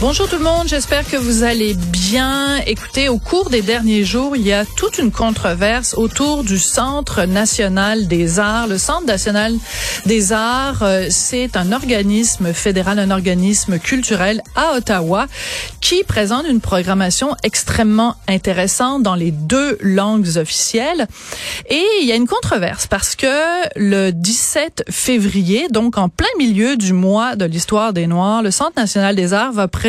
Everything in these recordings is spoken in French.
Bonjour tout le monde, j'espère que vous allez bien. Écoutez, au cours des derniers jours, il y a toute une controverse autour du Centre national des arts. Le Centre national des arts, euh, c'est un organisme fédéral, un organisme culturel à Ottawa qui présente une programmation extrêmement intéressante dans les deux langues officielles. Et il y a une controverse parce que le 17 février, donc en plein milieu du mois de l'histoire des Noirs, le Centre national des arts va présenter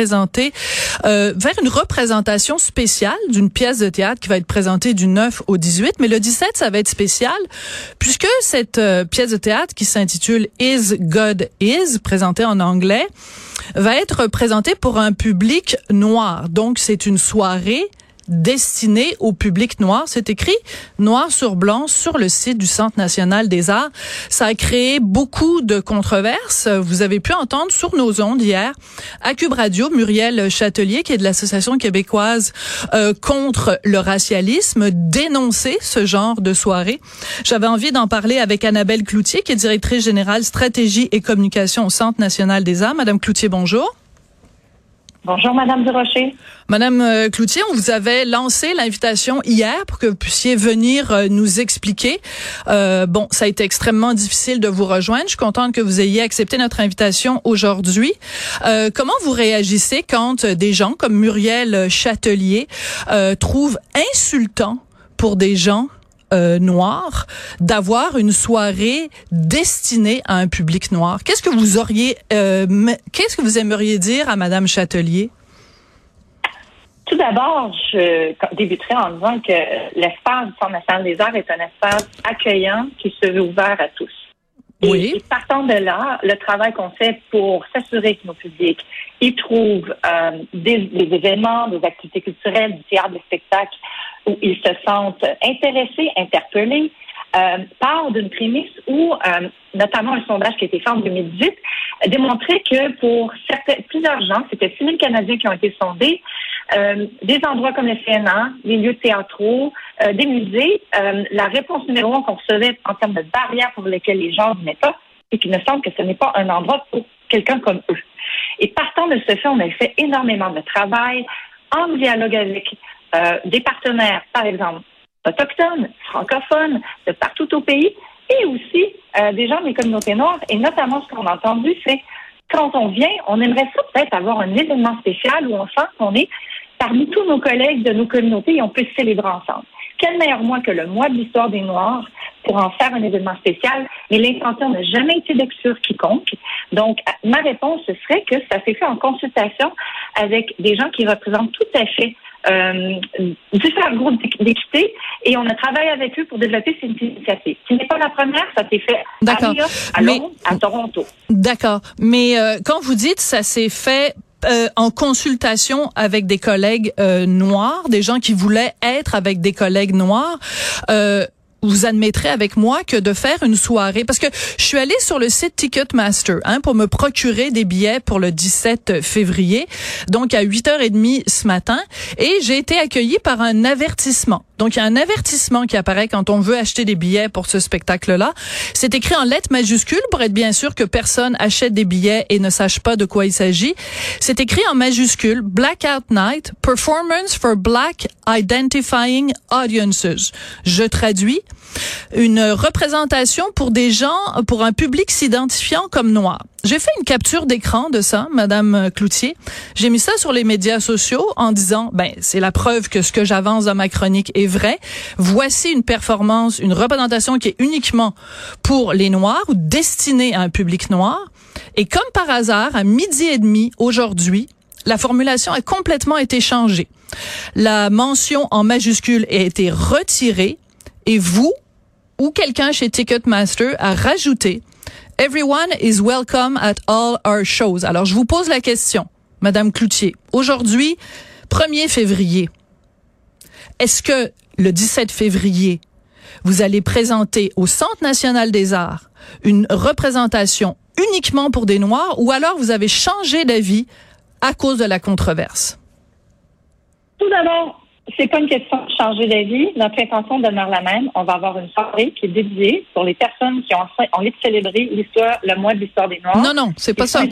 euh, vers une représentation spéciale d'une pièce de théâtre qui va être présentée du 9 au 18. Mais le 17, ça va être spécial puisque cette euh, pièce de théâtre qui s'intitule Is God Is, présentée en anglais, va être présentée pour un public noir. Donc, c'est une soirée destiné au public noir. C'est écrit noir sur blanc sur le site du Centre national des arts. Ça a créé beaucoup de controverses. Vous avez pu entendre sur nos ondes hier à Cube Radio Muriel Châtelier, qui est de l'Association québécoise euh, contre le racialisme, dénoncer ce genre de soirée. J'avais envie d'en parler avec Annabelle Cloutier, qui est directrice générale stratégie et communication au Centre national des arts. Madame Cloutier, bonjour. Bonjour, Madame Durocher. Madame euh, Cloutier, on vous avait lancé l'invitation hier pour que vous puissiez venir euh, nous expliquer. Euh, bon, ça a été extrêmement difficile de vous rejoindre. Je suis contente que vous ayez accepté notre invitation aujourd'hui. comment vous réagissez quand des gens comme Muriel Châtelier trouvent insultant pour des gens euh, noir d'avoir une soirée destinée à un public noir. Qu'est-ce que vous auriez, euh, qu'est-ce que vous aimeriez dire à Madame Châtelier? Tout d'abord, je débuterai en disant que l'espace du Centre national des arts est un espace accueillant qui se veut ouvert à tous. Oui. Et, partant de là, le travail qu'on fait pour s'assurer que nos publics y trouvent euh, des, des, événements, des activités culturelles, du théâtre, des spectacles où ils se sentent intéressés, interpellés, euh, part d'une prémisse où, euh, notamment un sondage qui a été fait en 2018, démontrait que pour certains, plusieurs gens, c'était 6 000 Canadiens qui ont été sondés, euh, des endroits comme le CNA, les lieux théâtraux, euh, des musées, la réponse numéro un qu'on recevait en termes de barrières pour lesquelles les gens venaient pas, c'est qu'il me semble que ce n'est pas un endroit pour quelqu'un comme eux. Et partant de ce fait, on a fait énormément de travail en dialogue avec euh, des partenaires, par exemple, autochtones, francophones, de partout au pays, et aussi euh, des gens des communautés noires. Et notamment, ce qu'on a entendu, c'est quand on vient, on aimerait ça peut-être avoir un événement spécial où on sent qu'on est parmi tous nos collègues de nos communautés et on peut célébrer ensemble. Quel meilleur mois que le mois de l'histoire des Noirs pour en faire un événement spécial, mais l'intention n'a jamais été d'exclure quiconque. Donc, ma réponse serait que ça s'est fait en consultation avec des gens qui représentent tout à fait euh, différents groupes d'équité et on a travaillé avec eux pour développer cette initiative. Ce n'est pas la première, ça s'est fait à New à Londres, à Toronto. D'accord. Mais euh, quand vous dites ça s'est fait euh, en consultation avec des collègues euh, noirs, des gens qui voulaient être avec des collègues noirs. Vous admettrez avec moi que de faire une soirée, parce que je suis allée sur le site Ticketmaster hein, pour me procurer des billets pour le 17 février, donc à 8h30 ce matin, et j'ai été accueillie par un avertissement. Donc, il y a un avertissement qui apparaît quand on veut acheter des billets pour ce spectacle-là. C'est écrit en lettres majuscules pour être bien sûr que personne achète des billets et ne sache pas de quoi il s'agit. C'est écrit en majuscules Blackout Night, Performance for Black Identifying Audiences. Je traduis une représentation pour des gens, pour un public s'identifiant comme noir. J'ai fait une capture d'écran de ça, Madame Cloutier. J'ai mis ça sur les médias sociaux en disant, ben, c'est la preuve que ce que j'avance dans ma chronique est vrai. Voici une performance, une représentation qui est uniquement pour les Noirs ou destinée à un public noir. Et comme par hasard, à midi et demi aujourd'hui, la formulation a complètement été changée. La mention en majuscule a été retirée et vous ou quelqu'un chez Ticketmaster a rajouté Everyone is welcome at all our shows. Alors, je vous pose la question, Madame Cloutier. Aujourd'hui, 1er février, est-ce que le 17 février, vous allez présenter au Centre national des arts une représentation uniquement pour des Noirs ou alors vous avez changé d'avis à cause de la controverse? Tout d'abord, c'est pas une question de changer d'avis. Notre intention demeure la même. On va avoir une soirée qui est dédiée pour les personnes qui ont envie de célébrer l'histoire, le mois de l'histoire des Noirs. Non, non, c'est pas ça.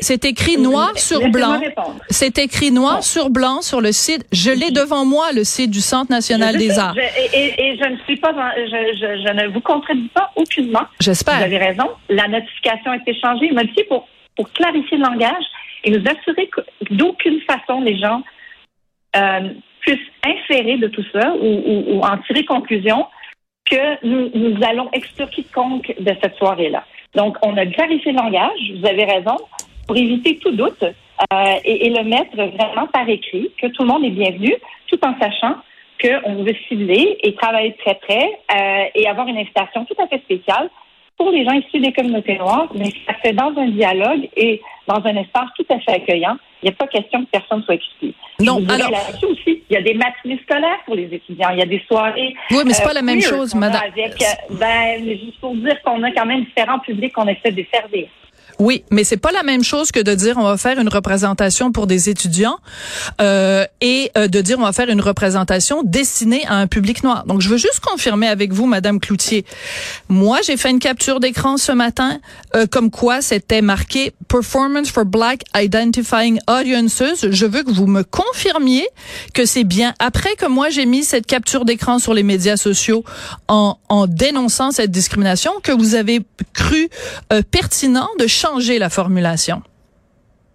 C'est écrit noir sur blanc. C'est écrit noir sur blanc sur le site. Je l'ai devant moi, le site du Centre national des arts. et, je ne suis pas, je, ne vous contredis pas aucunement. J'espère. Vous avez raison. La notification a été changée, modifiée pour, pour clarifier le langage et nous assurer que d'aucune façon les gens euh, puissent inférer de tout ça ou, en tirer conclusion que nous, allons exclure quiconque de cette soirée-là. Donc, on a clarifié le langage, vous avez raison, pour éviter tout doute euh, et, le mettre vraiment par écrit, que tout le monde est bienvenu, tout en sachant qu'on veut cibler et travailler très près euh, et avoir une invitation tout à fait spéciale pour les gens issus des communautés noires, mais ça fait dans un dialogue et dans un espace tout à fait accueillant. Il n'y a pas question que personne soit exclu. Non, alors aussi, il y a des matinées scolaires pour les étudiants, il y a des soirées. Oui, mais c'est pas la même euh, chose, madame. Avec, euh, ben, juste pour dire qu'on a quand même différents publics qu'on essaie de servir. Oui, mais c'est pas la même chose que de dire on va faire une représentation pour des étudiants euh, et euh, de dire on va faire une représentation destinée à un public noir. Donc je veux juste confirmer avec vous, Madame Cloutier. Moi, j'ai fait une capture d'écran ce matin, euh, comme quoi c'était marqué Performance for Black Identifying Audiences. Je veux que vous me confirmiez que c'est bien après que moi j'ai mis cette capture d'écran sur les médias sociaux en, en dénonçant cette discrimination que vous avez cru euh, pertinent de changer la formulation?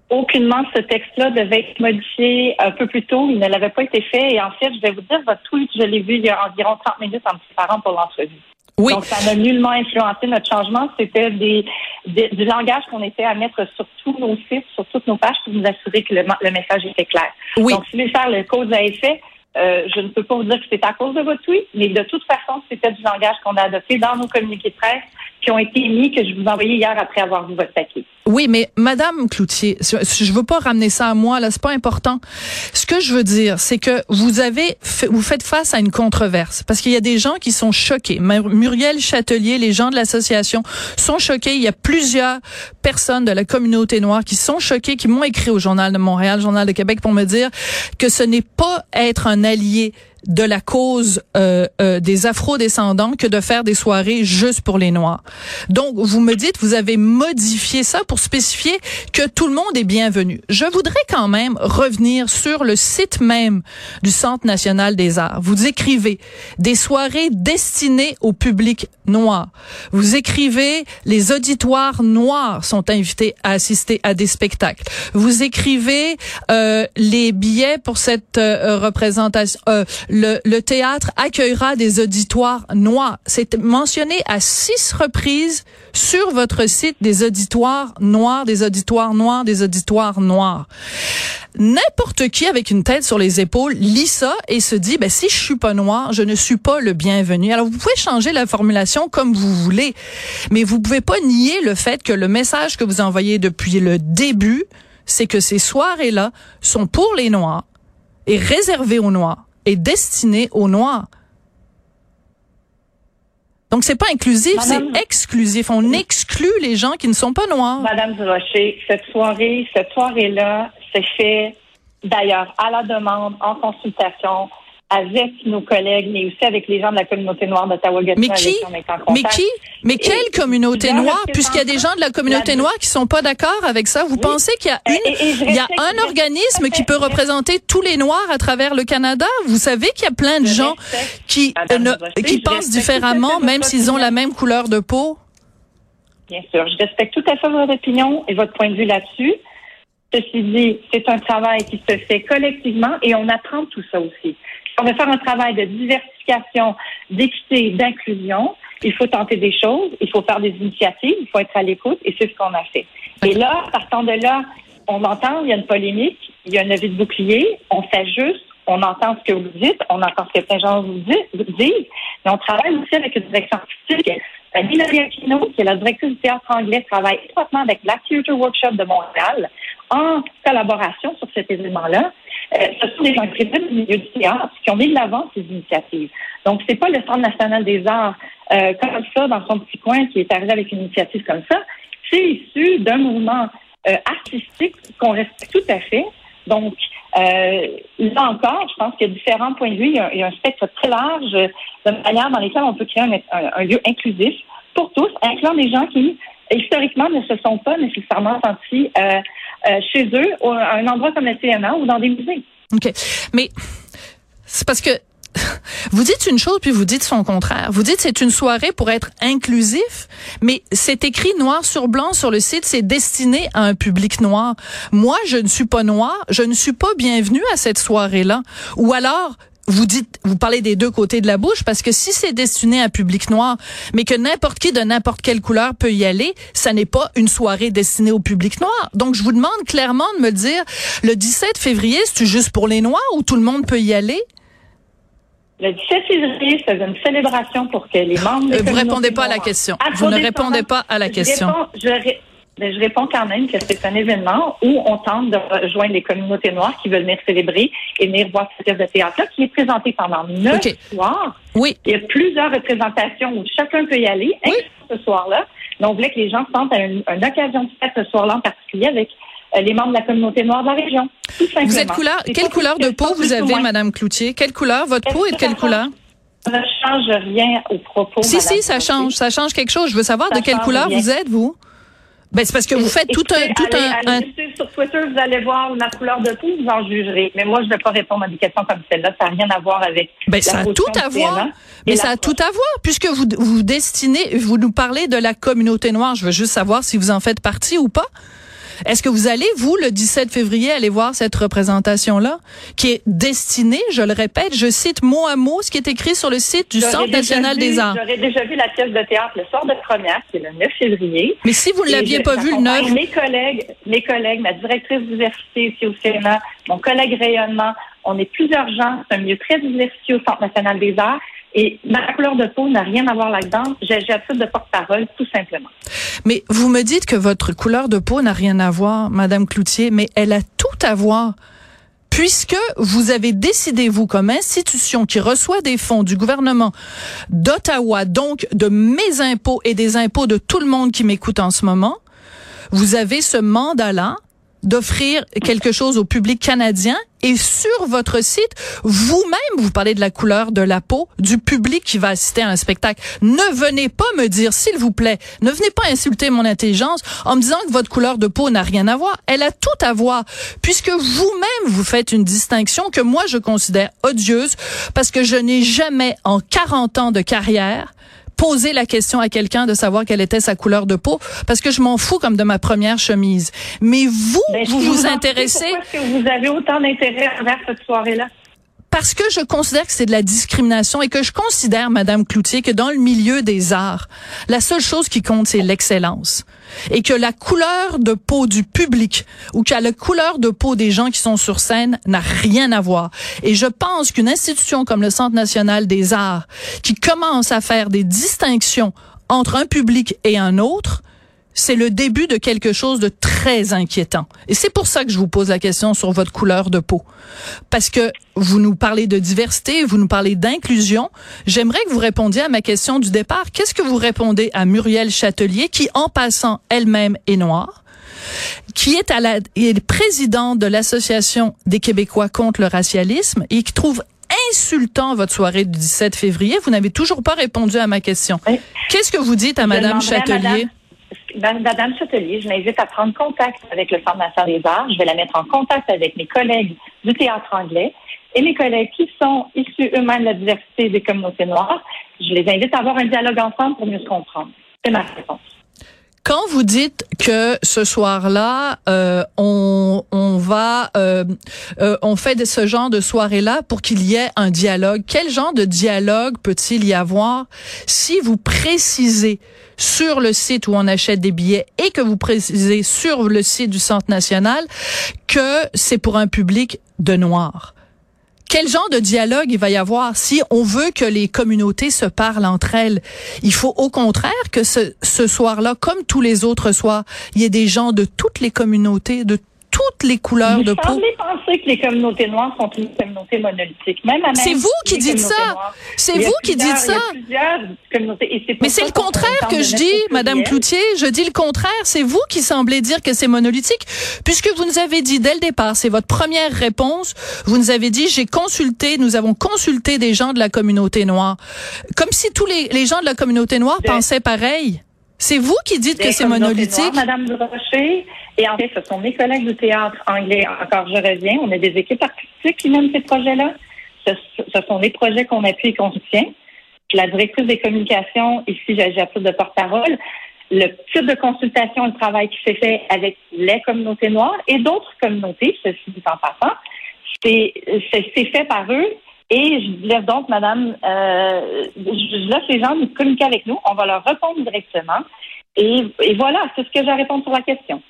Aucunement, ce texte-là devait être modifié un peu plus tôt. Il ne l'avait pas été fait. Et en fait, je vais vous dire, votre tweet, je l'ai vu il y a environ 30 minutes en me préparant pour l'entrevue. Oui. Donc, ça n'a nullement influencé notre changement. C'était des, du langage qu'on était à mettre sur tous nos sites, sur toutes nos pages pour nous assurer que le, message était clair. Oui. Donc, si vous voulez faire le cause à effet, euh, je ne peux pas vous dire que c'est à cause de votre tweet, mais de toute façon, c'était du langage qu'on a adopté dans nos communiqués de presse qui ont été émis que je vous ai envoyés hier après avoir vu votre. Oui, mais Madame Cloutier, je veux pas ramener ça à moi, là, c'est pas important. Ce que je veux dire, c'est que vous avez, vous faites face à une controverse parce qu'il y a des gens qui sont choqués. Muriel Châtelier, les gens de l'association sont choqués. Il y a plusieurs personnes de la communauté noire qui sont choquées, qui m'ont écrit au Journal de Montréal, Journal de Québec pour me dire que ce n'est pas être un allié de la cause euh, euh, des afro-descendants que de faire des soirées juste pour les Noirs. Donc, vous me dites, vous avez modifié ça pour spécifier que tout le monde est bienvenu. Je voudrais quand même revenir sur le site même du Centre national des arts. Vous écrivez des soirées destinées au public noir. Vous écrivez les auditoires noirs sont invités à assister à des spectacles. Vous écrivez euh, les billets pour cette euh, représentation euh, le, théâtre accueillera des auditoires noirs. C'est mentionné à six reprises sur votre site des auditoires noirs, des auditoires noirs, des auditoires noirs. N'importe qui avec une tête sur les épaules lit ça et se dit, ben, si je suis pas noir, je ne suis pas le bienvenu. Alors, vous pouvez changer la formulation comme vous voulez, mais vous pouvez pas nier le fait que le message que vous envoyez depuis le début, c'est que ces soirées-là sont pour les noirs et réservées aux noirs est destiné aux Noirs. Donc, c'est pas inclusif, c'est exclusif. On exclut les gens qui ne sont pas noirs. Madame Durocher, cette soirée, cette soirée-là, c'est fait d'ailleurs à la demande, en consultation, avec nos collègues, mais aussi avec les gens de la communauté noire d'Ottawa. Mais qui? Mais qui? Mais quelle communauté noire? Puisqu'il y a des gens de la communauté noire qui sont pas d'accord avec ça. Vous pensez qu'il y a une, il y a un organisme qui peut représenter tous les noirs à travers le Canada? Vous savez qu'il y a plein de gens qui, qui pensent différemment, même s'ils ont la même couleur de peau? Bien sûr. Je respecte tout à fait votre opinion et votre point de vue là-dessus. Ceci dit, c'est un travail qui se fait collectivement et on apprend tout ça aussi on veut faire un travail de diversification, d'équité, d'inclusion, il faut tenter des choses, il faut faire des initiatives, il faut être à l'écoute, et c'est ce qu'on a fait. Et là, partant de là, on entend, il y a une polémique, il y a un avis de bouclier, on s'ajuste, on entend ce que vous dites, on entend ce que plein de gens vous disent, mais on travaille aussi avec une direction artistique. Mélanie Aquino, qui est la directrice du théâtre anglais, travaille étroitement avec Black Theatre Workshop de Montréal en collaboration sur cet événement-là. Euh, ce sont des gens du milieu du théâtre qui ont mis de l'avant ces initiatives. Donc, c'est pas le Centre national des arts euh, comme ça, dans son petit coin, qui est arrivé avec une initiative comme ça. C'est issu d'un mouvement euh, artistique qu'on respecte tout à fait. Donc, euh, là encore, je pense qu'il y a différents points de vue. Il y a, un spectre très large de manière dans lesquelles on peut créer un, lieu inclusif pour tous, incluant des gens qui, historiquement, ne se sont pas nécessairement sentis euh, chez eux, à un endroit comme le CNA ou dans des musées. OK. Mais c'est parce que vous dites une chose puis vous dites son contraire. Vous dites c'est une soirée pour être inclusif, mais c'est écrit noir sur blanc sur le site, c'est destiné à un public noir. Moi, je ne suis pas noir, je ne suis pas bienvenue à cette soirée-là. Ou alors, vous dites, vous parlez des deux côtés de la bouche parce que si c'est destiné à un public noir, mais que n'importe qui de n'importe quelle couleur peut y aller, ça n'est pas une soirée destinée au public noir. Donc, je vous demande clairement de me dire, le 17 février, c'est juste pour les noirs ou tout le monde peut y aller? Le 17 février, c'est une célébration pour que les membres. Des euh, vous répondez pas à la question. Vous ne répondez pas à la question. Je réponds, je, réponds quand même que c'est un événement où on tente de rejoindre les communautés noires qui veulent venir célébrer et venir voir cette pièce de théâtre-là qui est présentée pendant neuf soirs. Oui. Il y a plusieurs représentations où chacun peut y aller, oui. ce soir-là. Donc, on voulait que les gens sentent une, une occasion de fête ce soir-là en particulier avec euh, les membres de la communauté noire de la région. Vous êtes couleur, quelle couleur de peau vous avez, Madame Cloutier? Quelle couleur? Votre peau est de quelle couleur? Ça ne change rien au propos. Si, si, ça change. Ça change quelque chose. Je veux savoir de quelle couleur vous êtes, vous? Ben, c'est parce que vous faites tout un, tout un, Sur Twitter, vous allez voir ma couleur de peau, vous en jugerez. Mais moi, je ne vais pas répondre à des questions comme celle-là. Ça n'a rien à voir avec. Ben, ça a tout à voir. Mais ça a tout à voir, puisque vous, vous destinez, vous nous parlez de la communauté noire. Je veux juste savoir si vous en faites partie ou pas. Est-ce que vous allez, vous, le 17 février, aller voir cette représentation-là, qui est destinée, je le répète, je cite mot à mot ce qui est écrit sur le site du Centre national des arts. J'aurais déjà vu la pièce de théâtre le soir de première, c'est le 9 février. Mais si vous ne l'aviez pas vu le 9... Mes collègues, mes collègues, ma directrice d'université ici au Sénat, mon collègue rayonnement, on est plusieurs gens, c'est un milieu très diversifié au Centre national des arts. Et ma couleur de peau n'a rien à voir là-dedans. J'ai titre de porte-parole, tout simplement. Mais vous me dites que votre couleur de peau n'a rien à voir, Madame Cloutier, mais elle a tout à voir puisque vous avez décidé, vous, comme institution qui reçoit des fonds du gouvernement d'Ottawa, donc de mes impôts et des impôts de tout le monde qui m'écoute en ce moment, vous avez ce mandat-là d'offrir quelque chose au public canadien et sur votre site, vous-même, vous parlez de la couleur de la peau du public qui va assister à un spectacle. Ne venez pas me dire, s'il vous plaît, ne venez pas insulter mon intelligence en me disant que votre couleur de peau n'a rien à voir. Elle a tout à voir, puisque vous-même, vous faites une distinction que moi, je considère odieuse, parce que je n'ai jamais, en 40 ans de carrière, poser la question à quelqu'un de savoir quelle était sa couleur de peau parce que je m'en fous comme de ma première chemise. Mais vous, ben, vous vous, intéressez. Pourquoi est-ce que vous avez autant d'intérêt envers cette soirée-là? Parce que je considère que c'est de la discrimination et que je considère, Madame Cloutier, que dans le milieu des arts, la seule chose qui compte, c'est l'excellence. Et que la couleur de peau du public ou que la couleur de peau des gens qui sont sur scène n'a rien à voir. Et je pense qu'une institution comme le Centre national des arts, qui commence à faire des distinctions entre un public et un autre, c'est le début de quelque chose de très inquiétant. Et c'est pour ça que je vous pose la question sur votre couleur de peau. Parce que vous nous parlez de diversité, vous nous parlez d'inclusion. J'aimerais que vous répondiez à ma question du départ. Qu'est-ce que vous répondez à Muriel Châtelier, qui, en passant, elle-même est noire, qui est à la, est présidente de l'Association des Québécois contre le racialisme et qui trouve insultant votre soirée du 17 février? Vous n'avez toujours pas répondu à ma question. Qu'est-ce que vous dites à Madame Châtelier? Madame Châtelier, je l'invite à prendre contact avec le national des arts. Je vais la mettre en contact avec mes collègues du théâtre anglais et mes collègues qui sont issus eux-mêmes de la diversité des communautés noires. Je les invite à avoir un dialogue ensemble pour mieux se comprendre. C'est ma réponse. Quand vous dites que ce soir-là, euh, on, on va, euh, euh, on fait de ce genre de soirée-là pour qu'il y ait un dialogue. Quel genre de dialogue peut-il y avoir si vous précisez sur le site où on achète des billets et que vous précisez sur le site du Centre national que c'est pour un public de noirs? Quel genre de dialogue il va y avoir si on veut que les communautés se parlent entre elles? Il faut au contraire que ce, soir-là, comme tous les autres soirs, il y ait des gens de toutes les communautés, de toutes les couleurs Vous de peau. semblez penser que les communautés noires sont une communauté monolithique. Même C'est vous qui dites ça. C'est vous qui dites ça. Mais c'est le contraire que je dis, Madame. Cloutier. Je dis le contraire. C'est vous qui semblez dire que c'est monolithique, puisque vous nous avez dit dès le départ, c'est votre première réponse. Vous nous avez dit, j'ai consulté, nous avons consulté des gens de la communauté noire, comme si tous les, les gens de la communauté noire pensaient pareil. C'est vous qui dites que c'est monolithique? Madame Durocher. Et en fait, ce sont mes collègues du théâtre anglais. Encore, je reviens. On a des équipes artistiques qui mènent ces projets-là. Ce, ce sont des projets qu'on appuie et qu'on soutient. La directrice des communications, ici, j'ai j'ai plus de porte-parole. Le type de consultation, le travail qui s'est fait avec les communautés noires et d'autres communautés, ceci dit en passant, c'est fait par eux. Et je laisse donc, Madame, euh, je laisse les gens communiquer avec nous. On va leur répondre directement. Et, et voilà, c'est ce que j'ai à répondre sur la question.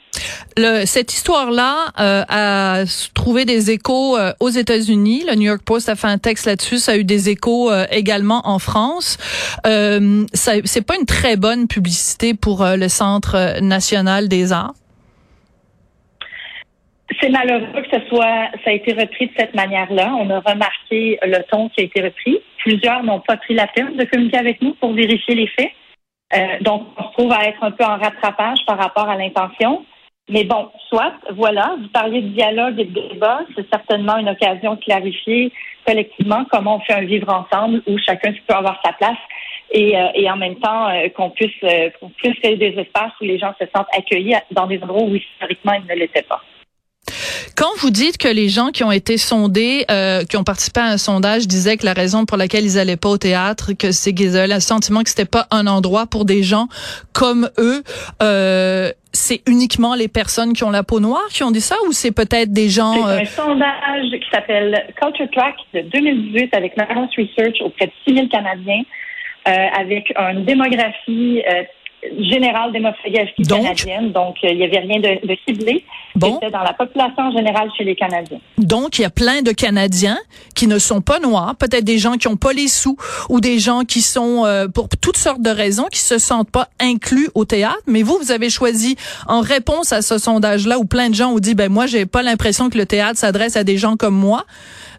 Le- cette histoire-là euh, a trouvé des échos euh, aux États-Unis. Le New York Post a fait un texte là-dessus. Ça a eu des échos euh, également en France. Euh, c'est pas une très bonne publicité pour euh, le Centre national des arts. C'est malheureux que ce soit, ça a été repris de cette manière-là. On a remarqué le ton qui a été repris. Plusieurs n'ont pas pris la peine de communiquer avec nous pour vérifier les faits. Euh, donc, on se trouve à être un peu en rattrapage par rapport à l'intention. Mais bon, soit, voilà, vous parliez de dialogue et de débat. C'est certainement une occasion de clarifier collectivement comment on fait un vivre ensemble où chacun peut avoir sa place et, euh, et en même temps euh, qu'on puisse, qu'on puisse créer des espaces où les gens se sentent accueillis dans des endroits où historiquement ils ne l'étaient pas. Quand vous dites que les gens qui ont été sondés, euh, qui ont participé à un sondage, disaient que la raison pour laquelle ils allaient pas au théâtre, que c'est qu'ils avaient le sentiment que c'était pas un endroit pour des gens comme eux, euh, c'est uniquement les personnes qui ont la peau noire qui ont dit ça, ou c'est peut-être des gens C'est euh, un sondage qui s'appelle Culture Track de 2018 avec Narrows Research auprès de 6000 Canadiens, euh, avec une démographie euh, générale démographie Donc? canadienne. Donc, euh, il n'y avait rien de, de ciblé. Bon. C'était dans la population générale chez les Canadiens. Donc, il y a plein de Canadiens qui ne sont pas noirs, peut-être des gens qui ont pas les sous ou des gens qui sont, euh, pour toutes sortes de raisons, qui se sentent pas inclus au théâtre. Mais vous, vous avez choisi, en réponse à ce sondage-là, où plein de gens ont dit, ben moi, j'ai pas l'impression que le théâtre s'adresse à des gens comme moi,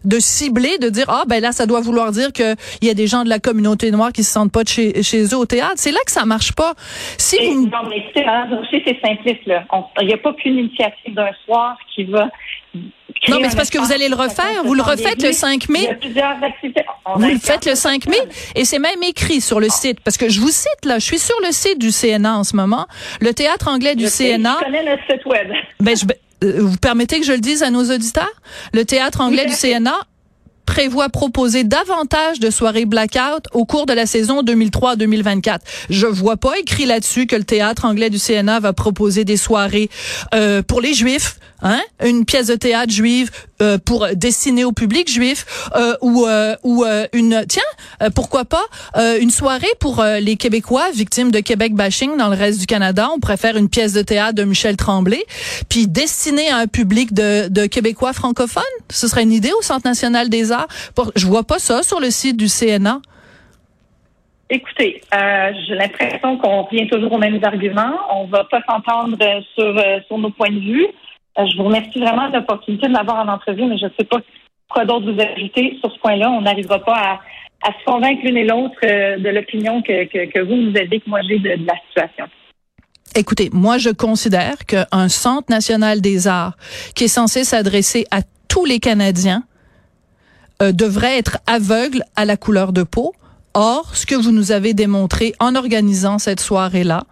de cibler, de dire, ah ben là, ça doit vouloir dire qu'il y a des gens de la communauté noire qui se sentent pas de chez, chez eux au théâtre. C'est là que ça marche pas. Si Et, vous... non, mais écoutez, Rocher, c'est simpliste. là. Il n'y a pas qu'une initiative d'un soir qui va... Non, mais c'est parce que vous allez le refaire. Vous le refaites le 5 mai. Il Vous le faites le 5 mai et c'est même écrit sur le site parce que je vous cite là, je suis sur le site du CNA en ce moment, le théâtre anglais du Je sais, CNA. Je connais notre site web. Ben, je- vous permettez que je le dise à nos auditeurs? Le théâtre anglais du. CNA prévoit proposer davantage de soirées blackout au cours de la saison 2003-2024. Je vois pas écrit là-dessus que le théâtre anglais du CNA va proposer des soirées euh, pour les juifs, hein, une pièce de théâtre juive euh, pour destiner au public juif euh, ou euh, ou euh, une tiens, euh, pourquoi pas une soirée pour les Québécois victimes de Québec bashing dans le reste du Canada, on préfère une pièce de théâtre de Michel Tremblay puis destinée à un public de, de Québécois francophones. Ce serait une idée au Centre national des arts. Pour, je vois pas ça sur le site du CNA. Écoutez, euh, j'ai l'impression qu'on revient toujours aux mêmes arguments. On va pas s'entendre euh, sur, sur nos points de vue. Euh, je vous remercie vraiment de l'opportunité de m'avoir en entrevue, mais je ne sais pas quoi d'autre vous ajouter sur ce point-là. On n'arrivera pas à, à se convaincre l'une et l'autre euh, de l'opinion que, que, que vous nous avez, que moi j'ai de, de la situation. Écoutez, moi je considère qu'un Centre national des arts qui est censé s'adresser à tous les Canadiens euh, devrait être aveugle à la couleur de peau. Or, ce que vous nous avez démontré en organisant cette soirée-là,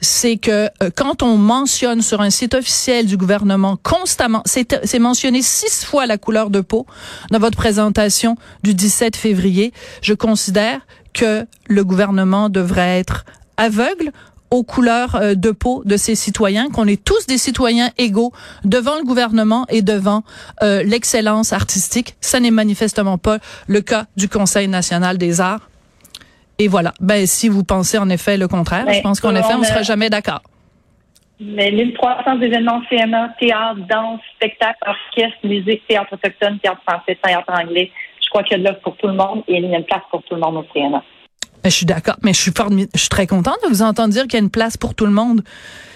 c'est que euh, quand on mentionne sur un site officiel du gouvernement constamment, c'est c'est mentionné six fois la couleur de peau dans votre présentation du 17 février, je considère que le gouvernement devrait être aveugle aux couleurs euh, de peau de ses citoyens, qu'on est tous des citoyens égaux devant le gouvernement et devant euh, l'excellence artistique. Ça n'est manifestement pas le cas du Conseil national des arts. Et voilà. Ben, si vous pensez en effet le contraire, Ben, je pense qu'en effet, on ne sera jamais d'accord. Mais 1300 événements CMA, théâtre, danse, spectacle, orchestre, musique, théâtre autochtone, théâtre français, théâtre anglais. Je crois qu'il y a de l'offre pour tout le monde et il y a une place pour tout le monde au CMA. Ben, je suis d'accord, mais je suis, je suis très contente de vous entendre dire qu'il y a une place pour tout le monde.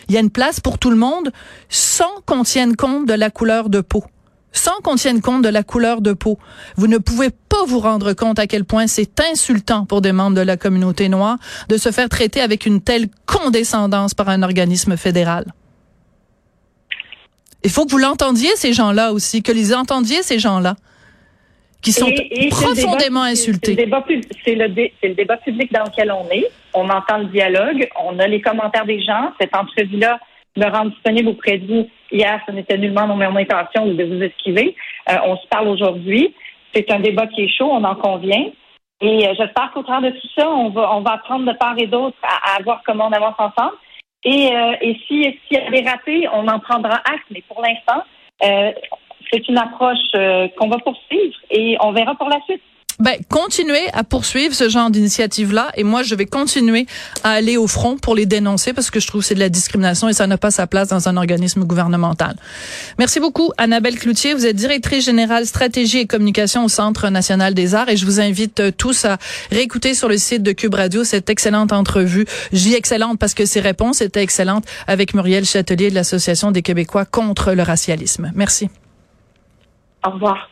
Il y a une place pour tout le monde sans qu'on tienne compte de la couleur de peau sans qu'on tienne compte de la couleur de peau. Vous ne pouvez pas vous rendre compte à quel point c'est insultant pour des membres de la communauté noire de se faire traiter avec une telle condescendance par un organisme fédéral. Il faut que vous l'entendiez, ces gens-là aussi, que les entendiez, ces gens-là qui sont profondément insultés. C'est le, le, débat public dans lequel on est. On entend le dialogue, on a les commentaires des gens. Cette entrevue-là me rendre disponible auprès de vous. Hier, ce n'était nullement mon intention de vous esquiver. Euh, on se parle aujourd'hui. C'est un débat qui est chaud, on en convient. Et euh, j'espère qu'au travers de tout ça, on va, on va apprendre de part et d'autre à, voir comment on avance ensemble. Et, euh, et si s'il y a des ratés, on en prendra acte. Mais pour l'instant, c'est une approche qu'on va poursuivre et on verra pour la suite. Ben, continuez à poursuivre ce genre d'initiative-là et moi, je vais continuer à aller au front pour les dénoncer parce que je trouve que c'est de la discrimination et ça n'a pas sa place dans un organisme gouvernemental. Merci beaucoup, Annabelle Cloutier. Vous êtes directrice générale stratégie et communication au Centre national des arts et je vous invite euh, tous à réécouter sur le site de Cube Radio cette excellente entrevue. J'y excellente parce que ses réponses étaient excellentes avec Muriel Châtelier de l'Association des Québécois contre le racialisme. Merci. Au revoir.